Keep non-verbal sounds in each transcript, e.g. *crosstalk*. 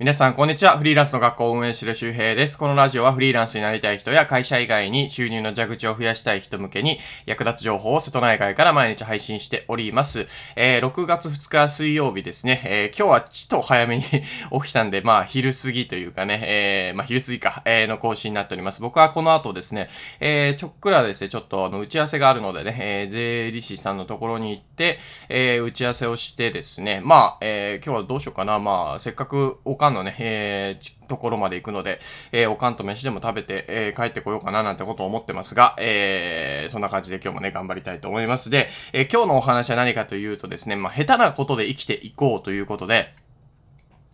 皆さん、こんにちは。フリーランスの学校を運営してる周平です。このラジオはフリーランスになりたい人や会社以外に収入の蛇口を増やしたい人向けに役立つ情報を瀬戸内海から毎日配信しております。えー、6月2日水曜日ですね。えー、今日はちょっと早めに *laughs* 起きたんで、まあ、昼過ぎというかね、えー、まあ、昼過ぎか、えー、の更新になっております。僕はこの後ですね、えー、ちょっくらですね、ちょっとあの、打ち合わせがあるのでね、えー、税理士さんのところに行って、えー、打ち合わせをしてですね、まあ、えー、今日はどうしようかな。まあ、せっかくおかんのね、えーところまで行くので、えー、おかんと飯でも食べて、えー、帰ってこようかななんてことを思ってますが、えー、そんな感じで今日もね、頑張りたいと思います。で、えー、今日のお話は何かというとですね、まあ、下手なことで生きていこうということで、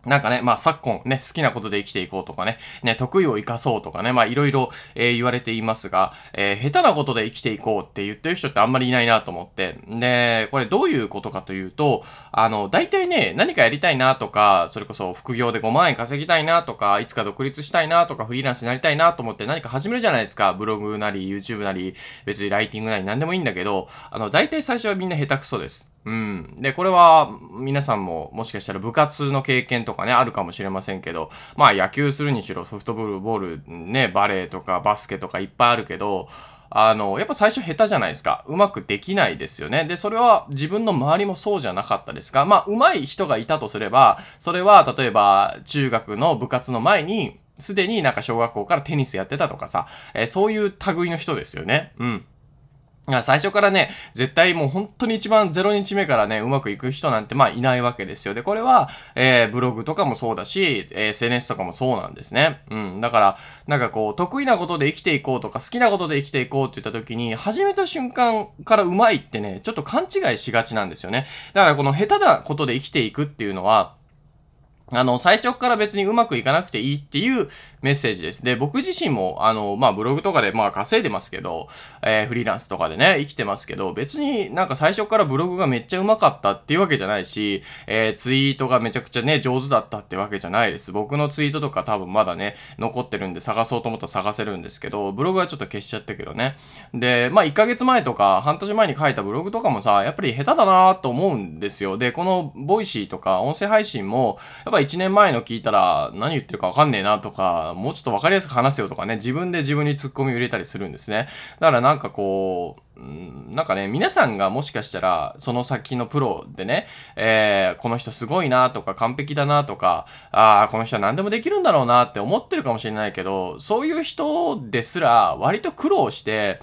なんかね、まあ昨今ね、好きなことで生きていこうとかね、ね、得意を生かそうとかね、まあいろいろ、えー、言われていますが、えー、下手なことで生きていこうって言ってる人ってあんまりいないなと思って。で、これどういうことかというと、あの、大体ね、何かやりたいなとか、それこそ副業で5万円稼ぎたいなとか、いつか独立したいなとか、フリーランスになりたいなと思って何か始めるじゃないですか。ブログなり、YouTube なり、別にライティングなり何でもいいんだけど、あの、大体最初はみんな下手くそです。うん。で、これは皆さんももしかしたら部活の経験とかね、あるかもしれませんけど、まあ野球するにしろソフトボール、ボール、ね、バレーとかバスケとかいっぱいあるけど、あの、やっぱ最初下手じゃないですか。うまくできないですよね。で、それは自分の周りもそうじゃなかったですか。まあ、上手い人がいたとすれば、それは例えば中学の部活の前に、すでになんか小学校からテニスやってたとかさ、えー、そういう類の人ですよね。うん。最初からね、絶対もう本当に一番0日目からね、うまくいく人なんてまあいないわけですよ。で、これは、えー、ブログとかもそうだしえ、SNS とかもそうなんですね。うん。だから、なんかこう、得意なことで生きていこうとか、好きなことで生きていこうって言った時に、始めた瞬間からうまいってね、ちょっと勘違いしがちなんですよね。だからこの下手なことで生きていくっていうのは、あの、最初から別にうまくいかなくていいっていうメッセージです。で、僕自身も、あの、まあ、ブログとかで、まあ、稼いでますけど、えー、フリーランスとかでね、生きてますけど、別になんか最初からブログがめっちゃうまかったっていうわけじゃないし、えー、ツイートがめちゃくちゃね、上手だったってわけじゃないです。僕のツイートとか多分まだね、残ってるんで探そうと思ったら探せるんですけど、ブログはちょっと消しちゃったけどね。で、まあ、1ヶ月前とか、半年前に書いたブログとかもさ、やっぱり下手だなと思うんですよ。で、この、ボイシーとか音声配信も、やっぱ1年前の聞いたら何言ってるかわかんねえなとか、もうちょっとわかりやすく話せよとかね、自分で自分にツッコミを入れたりするんですね。だからなんかこう、んなんかね、皆さんがもしかしたら、その先のプロでね、えー、この人すごいなとか、完璧だなとか、ああ、この人は何でもできるんだろうなって思ってるかもしれないけど、そういう人ですら、割と苦労して、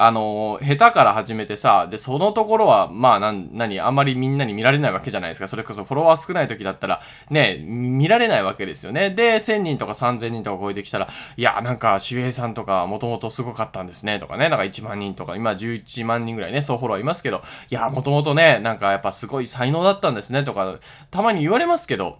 あの、下手から始めてさ、で、そのところは、まあ、なん、何、あんまりみんなに見られないわけじゃないですか。それこそフォロワー少ない時だったら、ね、見られないわけですよね。で、1000人とか3000人とか超えてきたら、いや、なんか、周平さんとか、もともとすごかったんですね、とかね、なんか1万人とか、今11万人ぐらいね、そうフォロワーいますけど、いや、もともとね、なんかやっぱすごい才能だったんですね、とか、たまに言われますけど、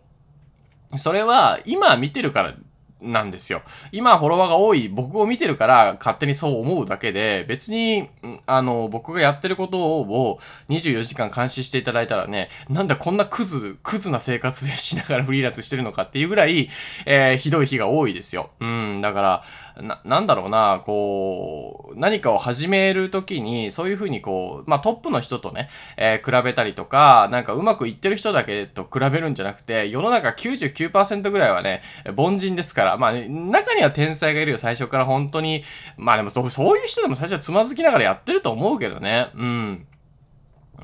それは、今見てるからなんですよ。今フォロワーが多い僕を見てるから勝手にそう思うだけで、別に、あの、僕がやってることを24時間監視していただいたらね、なんだこんなクズ、クズな生活でしながらフリーランスしてるのかっていうぐらい、えー、ひどい日が多いですよ。うん、だから、な、なんだろうな、こう、何かを始めるときに、そういうふうにこう、まあトップの人とね、えー、比べたりとか、なんかうまくいってる人だけと比べるんじゃなくて、世の中99%ぐらいはね、凡人ですから、まあ、中には天才がいるよ、最初から本当に。まあでもそ、そういう人でも最初はつまずきながらやってると思うけどね。うん。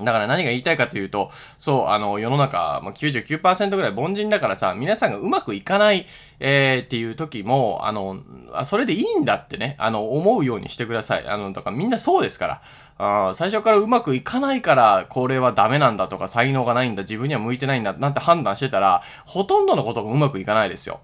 だから何が言いたいかというと、そう、あの、世の中、ま、99%ぐらい凡人だからさ、皆さんがうまくいかない、えー、っていう時も、あの、それでいいんだってね、あの、思うようにしてください。あの、だかみんなそうですから。あ最初からうまくいかないから、これはダメなんだとか、才能がないんだ、自分には向いてないんだ、なんて判断してたら、ほとんどのことがうまくいかないですよ。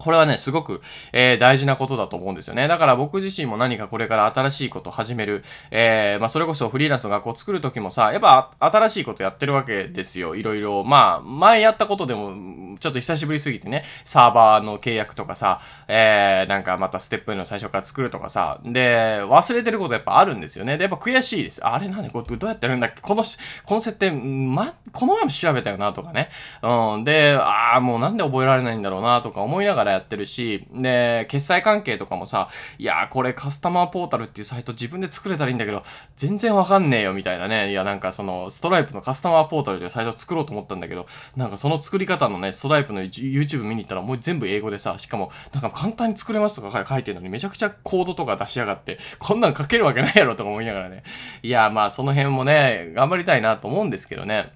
これはね、すごく、えー、大事なことだと思うんですよね。だから僕自身も何かこれから新しいことを始める、えー、まあそれこそフリーランスの学校を作るときもさ、やっぱ新しいことやってるわけですよ。いろいろ。まあ、前やったことでも、ちょっと久しぶりすぎてね、サーバーの契約とかさ、えー、なんかまたステップの最初から作るとかさ、で、忘れてることやっぱあるんですよね。で、やっぱ悔しいです。あれなんでこれどうやってやるんだっけ？この、この設定、ま、この前も調べたよなとかね。うん。で、ああ、もうなんで覚えられないんだろうなとか思いながらやってるし、で、決済関係とかもさ、いやーこれカスタマーポータルっていうサイト自分で作れたらいいんだけど、全然わかんねえよみたいなね。いやなんかその、ストライプのカスタマーポータルでサイト作ろうと思ったんだけど、なんかその作り方のね、ストトタイプの YouTube 見に行ったらもう全部英語でさ、しかもなんか簡単に作れますとか書いてるのにめちゃくちゃコードとか出しやがって、こんなん書けるわけないやろとか思いながらね。いや、まあその辺もね、頑張りたいなと思うんですけどね。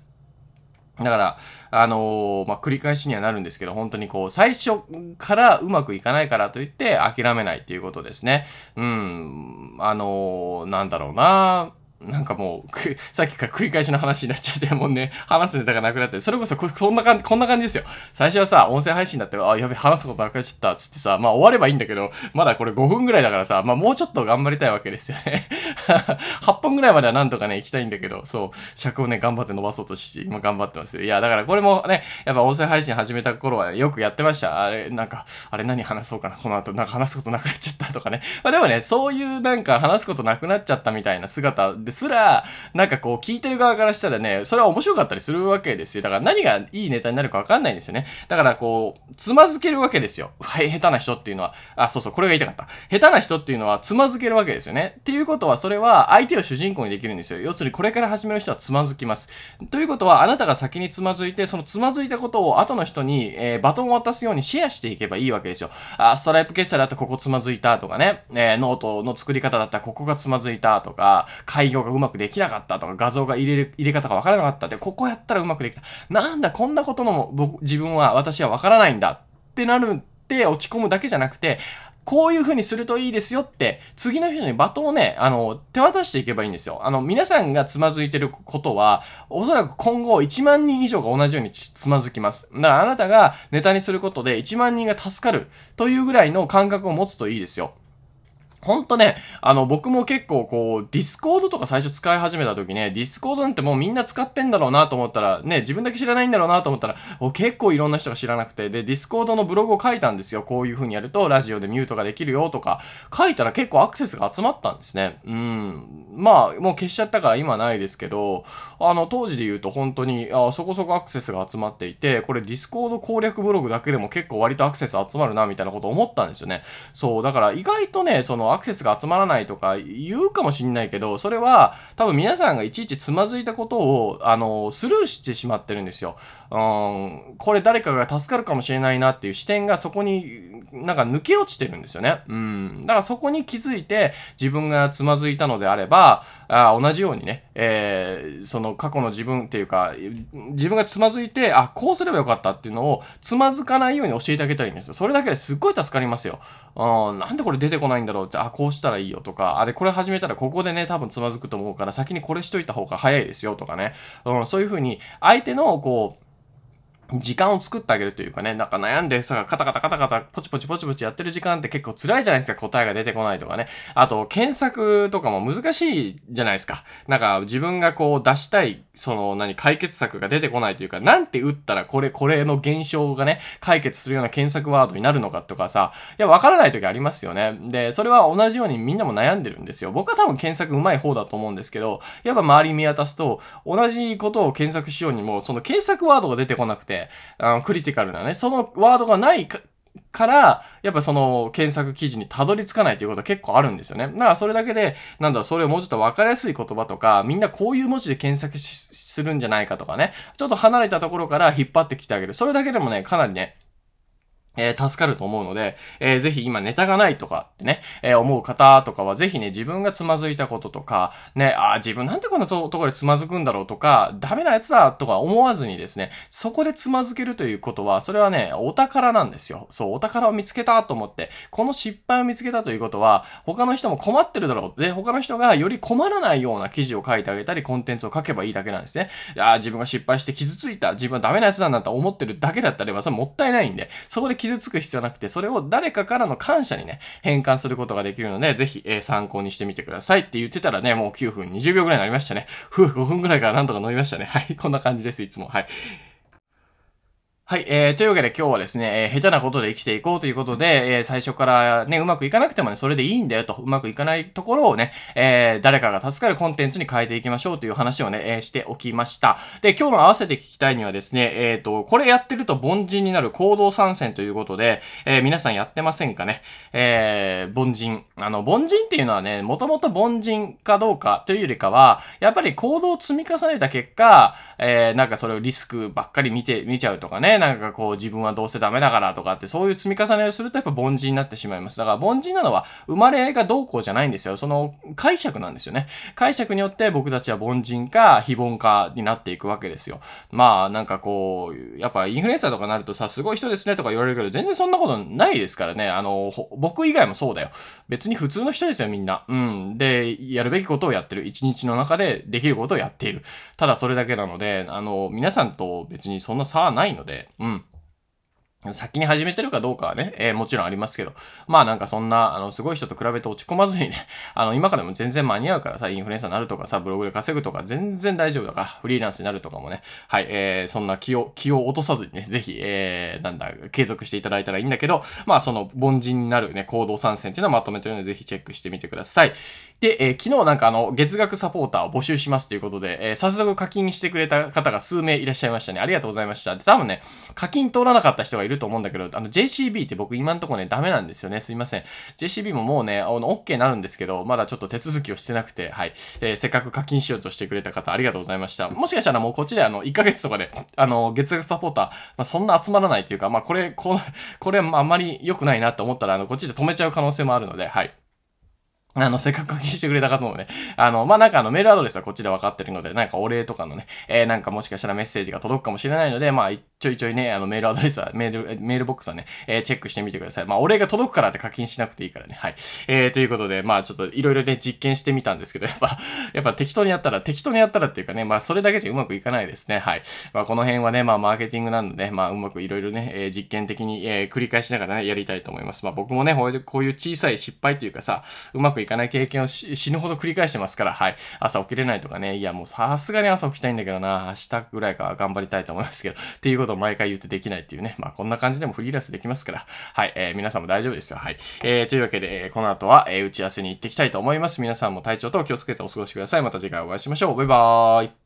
だから、あのー、まあ、繰り返しにはなるんですけど、本当にこう、最初からうまくいかないからといって諦めないっていうことですね。うん、あのー、なんだろうななんかもうく、さっきから繰り返しの話になっちゃって、もうね、話すネタがなくなって、それこそこ、そんな感じ、こんな感じですよ。最初はさ、音声配信だって、あ、やべ、話すことなくなっちゃった、つってさ、まあ終わればいいんだけど、まだこれ5分ぐらいだからさ、まあもうちょっと頑張りたいわけですよね。*laughs* 8本ぐらいまではなんとかね、行きたいんだけど、そう、尺をね、頑張って伸ばそうとして、今頑張ってますよ。いや、だからこれもね、やっぱ音声配信始めた頃はねよくやってました。あれ、なんか、あれ何話そうかな、この後、なんか話すことなくなっちゃったとかね。まあでもね、そういうなんか話すことなくなっちゃったみたいな姿ですら、なんかこう聞いてる側からしたらね、それは面白かったりするわけですよ。だから何がいいネタになるかわかんないんですよね。だからこう、つまずけるわけですよ。はい、下手な人っていうのは。あ、そうそう、これが言いたかった。下手な人っていうのはつまずけるわけですよね。っていうことは、それは相手を主人公にできるんですよ。要するにこれから始める人はつまずきます。ということは、あなたが先につまずいて、そのつまずいたことを後の人に、えー、バトンを渡すようにシェアしていけばいいわけですよ。あ、ストライプ決済だったここつまずいたとかね、えー、ノートの作り方だったらここがつまずいたとか、開業がうまくできなかったとか、画像が入れる、入れ方がわからなかったって、ここやったらうまくできた。なんだ、こんなことの僕、自分は、私はわからないんだってなるって落ち込むだけじゃなくて、こういう風にするといいですよって、次の人にバトンをね、あの、手渡していけばいいんですよ。あの、皆さんがつまずいてることは、おそらく今後1万人以上が同じようにつまずきます。だからあなたがネタにすることで1万人が助かるというぐらいの感覚を持つといいですよ。ほんとね、あの、僕も結構こう、ディスコードとか最初使い始めた時ね、ディスコードなんてもうみんな使ってんだろうなと思ったら、ね、自分だけ知らないんだろうなと思ったら、結構いろんな人が知らなくて、で、ディスコードのブログを書いたんですよ。こういう風にやると、ラジオでミュートができるよとか、書いたら結構アクセスが集まったんですね。うん。まあ、もう消しちゃったから今ないですけど、あの、当時で言うと本当に、あそこそこアクセスが集まっていて、これディスコード攻略ブログだけでも結構割とアクセス集まるな、みたいなこと思ったんですよね。そう、だから意外とね、そのアクセスが集まらないとか言うかもしんないけど、それは多分皆さんがいちいちつまずいたことを、あの、スルーしてしまってるんですよ。うん、これ誰かが助かるかもしれないなっていう視点がそこになんか抜け落ちてるんですよね。うん。だからそこに気づいて自分がつまずいたのであれば、あ同じようにね、えー、その過去の自分っていうか、自分がつまずいて、あ、こうすればよかったっていうのをつまずかないように教えてあげたらいいんですよ。それだけですっごい助かりますよ。うん、なんでこれ出てこないんだろうって、あ、こうしたらいいよとか、あ、で、これ始めたらここでね、多分つまずくと思うから先にこれしといた方が早いですよとかね。うん、そういうふうに相手のこう、時間を作ってあげるというかね、なんか悩んでさ、カタカタカタカタ、ポチポチポチポチやってる時間って結構辛いじゃないですか、答えが出てこないとかね。あと、検索とかも難しいじゃないですか。なんか、自分がこう出したい、その、何、解決策が出てこないというか、なんて打ったらこれ、これの現象がね、解決するような検索ワードになるのかとかさ、いや、わからない時ありますよね。で、それは同じようにみんなも悩んでるんですよ。僕は多分検索上手い方だと思うんですけど、やっぱ周り見渡すと、同じことを検索しようにも、その検索ワードが出てこなくて、あの、クリティカルなね、そのワードがないか、から、やっぱその検索記事にたどり着かないということは結構あるんですよね。だからそれだけで、なんだろ、それをもうちょっと分かりやすい言葉とか、みんなこういう文字で検索するんじゃないかとかね、ちょっと離れたところから引っ張ってきてあげる。それだけでもね、かなりね、えー、助かると思うので、えー、ぜひ今ネタがないとかってね、えー、思う方とかはぜひね、自分がつまずいたこととか、ね、あ自分なんでこんなところでつまずくんだろうとか、ダメなやつだとか思わずにですね、そこでつまずけるということは、それはね、お宝なんですよ。そう、お宝を見つけたと思って、この失敗を見つけたということは、他の人も困ってるだろう。で、他の人がより困らないような記事を書いてあげたり、コンテンツを書けばいいだけなんですね。あ自分が失敗して傷ついた、自分はダメなやつなんだと思ってるだけだったらば、それもったいないんで、そこで傷つく必要なくて、それを誰かからの感謝にね、変換することができるので、ぜひ、えー、参考にしてみてくださいって言ってたらね、もう9分20秒ぐらいになりましたね。ふう、5分ぐらいからなんとか飲みましたね。はい、こんな感じです、いつも。はい。はい、えー、というわけで今日はですね、えー、下手なことで生きていこうということで、えー、最初からね、うまくいかなくてもね、それでいいんだよと、うまくいかないところをね、えー、誰かが助かるコンテンツに変えていきましょうという話をね、えー、しておきました。で、今日の合わせて聞きたいにはですね、えっ、ー、と、これやってると凡人になる行動参戦ということで、えー、皆さんやってませんかね？えー、凡人。あの、凡人っていうのはね、もともと凡人かどうかというよりかは、やっぱり行動を積み重ねた結果、えー、なんかそれをリスクばっかり見て、見ちゃうとかね、ね、なんかこう自分はどうせダメだからとかって、そういう積み重ねをするとやっぱ凡人になってしまいます。だから凡人なのは生まれがどうこうじゃないんですよ。その解釈なんですよね。解釈によって僕たちは凡人か非凡かになっていくわけですよ。まあなんかこう、やっぱインフルエンサーとかなるとさ、すごい人ですねとか言われるけど、全然そんなことないですからね。あの、僕以外もそうだよ。別に普通の人ですよ、みんな。うん。で、やるべきことをやってる。一日の中でできることをやっている。ただそれだけなので、あの、皆さんと別にそんな差はないので、うん。先に始めてるかどうかはね、えー、もちろんありますけど、まあなんかそんな、あの、すごい人と比べて落ち込まずにね、*laughs* あの、今からでも全然間に合うからさ、インフルエンサーになるとかさ、ブログで稼ぐとか全然大丈夫だから、フリーランスになるとかもね、はい、えー、そんな気を、気を落とさずにね、ぜひ、えー、なんだ、継続していただいたらいいんだけど、まあその、凡人になるね、行動参戦っていうのをまとめてるので、ぜひチェックしてみてください。で、えー、昨日なんかあの、月額サポーターを募集しますということで、えー、早速課金してくれた方が数名いらっしゃいましたね。ありがとうございました。で、多分ね、課金通らなかった人がいるると思うんだけど、あの、JCB って僕今んとこね、ダメなんですよね。すいません。JCB ももうね、あの、OK になるんですけど、まだちょっと手続きをしてなくて、はい。えー、せっかく課金しようとしてくれた方、ありがとうございました。もしかしたらもうこっちであの、1ヶ月とかで、あの、月額サポーター、まあ、そんな集まらないというか、まあ、これ、ここれ、まあ、あんまり良くないなと思ったら、あの、こっちで止めちゃう可能性もあるので、はい。あの、せっかく課金してくれた方もね、あの、まあ、なんかあの、メールアドレスはこっちで分かってるので、なんかお礼とかのね、えー、なんかもしかしたらメッセージが届くかもしれないので、まあ、ちょいちょいね、あの、メールアドレスは、メール、メールボックスはね、えー、チェックしてみてください。まあ、お礼が届くからって課金しなくていいからね。はい。えー、ということで、まあ、ちょっといろいろね、実験してみたんですけど、やっぱ、*laughs* やっぱ適当にやったら、適当にやったらっていうかね、まあ、それだけじゃうまくいかないですね。はい。まあ、この辺はね、まあ、マーケティングなので、まあ、うまくいろいろね、えー、実験的に、えー、繰り返しながらね、やりたいと思います。まあ、僕もね、こういう小さい失敗というかさ、うまくいかない経験を死ぬほど繰り返してますから、はい。朝起きれないとかね、いやもうさすがに朝起きたいんだけどな、明日ぐらいか頑張りたいと思いますけど、っていうことを毎回言ってできないっていうね。まあこんな感じでもフリーランスできますから、はい。えー、皆さんも大丈夫ですよ。はい。えー、というわけで、この後は、えー、打ち合わせに行ってきたいと思います。皆さんも体調と気をつけてお過ごしください。また次回お会いしましょう。バイバーイ。